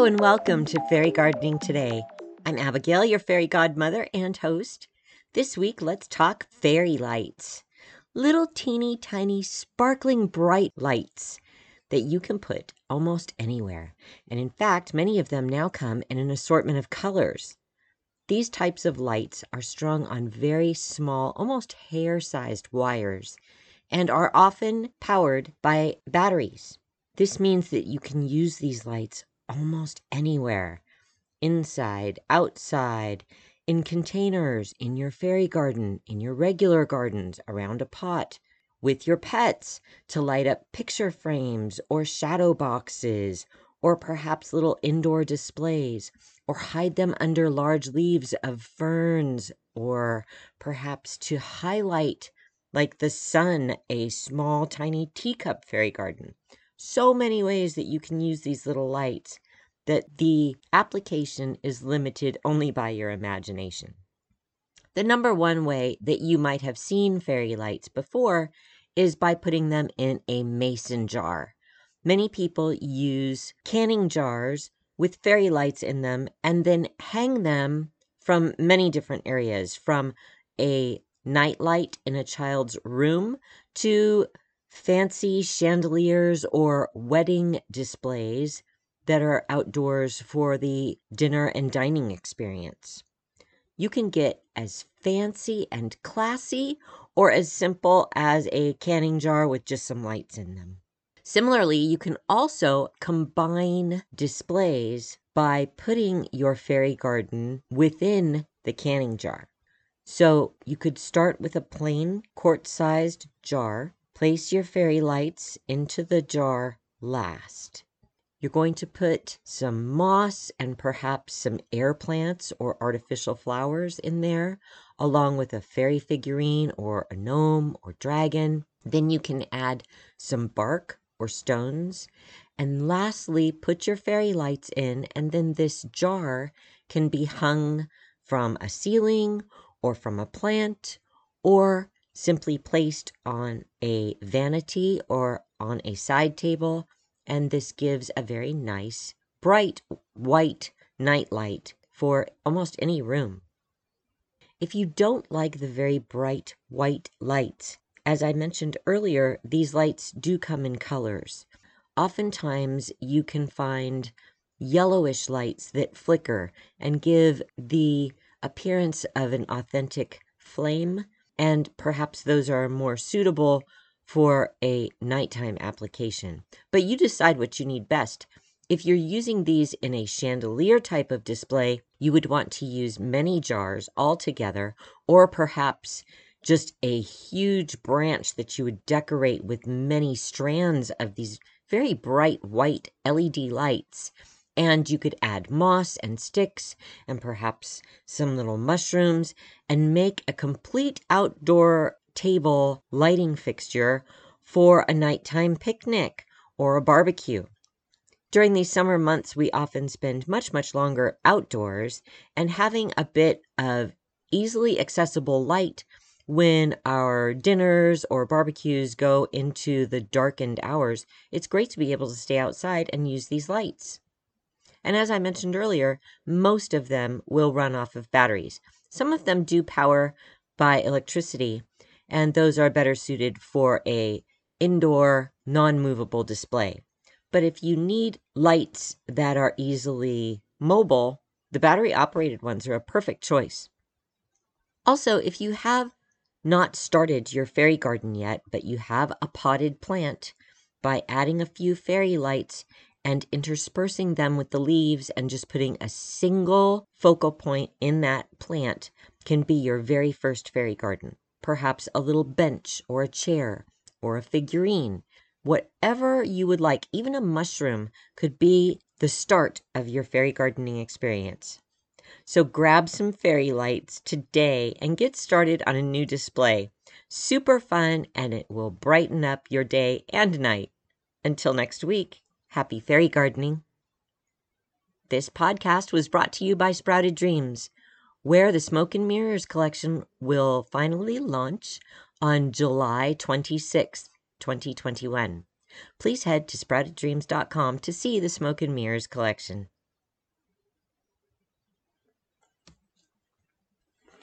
Hello and welcome to Fairy Gardening Today. I'm Abigail, your fairy godmother and host. This week, let's talk fairy lights. Little teeny tiny sparkling bright lights that you can put almost anywhere. And in fact, many of them now come in an assortment of colors. These types of lights are strung on very small, almost hair sized wires and are often powered by batteries. This means that you can use these lights almost anywhere inside, outside, in containers, in your fairy garden, in your regular gardens, around a pot, with your pets to light up picture frames or shadow boxes, or perhaps little indoor displays, or hide them under large leaves of ferns, or perhaps to highlight, like the sun, a small tiny teacup fairy garden so many ways that you can use these little lights that the application is limited only by your imagination. The number one way that you might have seen fairy lights before is by putting them in a mason jar. Many people use canning jars with fairy lights in them and then hang them from many different areas, from a nightlight in a child's room to fancy chandeliers or wedding displays that are outdoors for the dinner and dining experience. You can get as fancy and classy or as simple as a canning jar with just some lights in them. Similarly, you can also combine displays by putting your fairy garden within the canning jar. So you could start with a plain quart sized jar Place your fairy lights into the jar last. You're going to put some moss and perhaps some air plants or artificial flowers in there, along with a fairy figurine or a gnome or dragon. Then you can add some bark or stones. And lastly, put your fairy lights in, and then this jar can be hung from a ceiling or from a plant or simply placed on a vanity or on a side table, and this gives a very nice, bright white nightlight for almost any room. If you don't like the very bright white lights, as I mentioned earlier, these lights do come in colors. Oftentimes, you can find yellowish lights that flicker and give the appearance of an authentic flame and perhaps those are more suitable for a nighttime application. But you decide what you need best. If you're using these in a chandelier type of display, you would want to use many jars all together, or perhaps just a huge branch that you would decorate with many strands of these very bright white LED lights and you could add moss and sticks and perhaps some little mushrooms and make a complete outdoor table lighting fixture for a nighttime picnic or a barbecue. During these summer months, we often spend much, much longer outdoors, and having a bit of easily accessible light when our dinners or barbecues go into the darkened hours, it's great to be able to stay outside and use these lights. And as I mentioned earlier, most of them will run off of batteries. Some of them do power by electricity, and those are better suited for a indoor non-movable display. But if you need lights that are easily mobile, the battery operated ones are a perfect choice. Also, if you have not started your fairy garden yet, but you have a potted plant, by adding a few fairy lights and interspersing them with the leaves and just putting a single focal point in that plant can be your very first fairy garden. Perhaps a little bench or a chair or a figurine. Whatever you would like, even a mushroom could be the start of your fairy gardening experience. So grab some fairy lights today and get started on a new display. Super fun and it will brighten up your day and night. Until next week. Happy fairy gardening. This podcast was brought to you by Sprouted Dreams, where the Smoke and Mirrors collection will finally launch on July 26th, 2021. Please head to sprouteddreams.com to see the Smoke and Mirrors collection.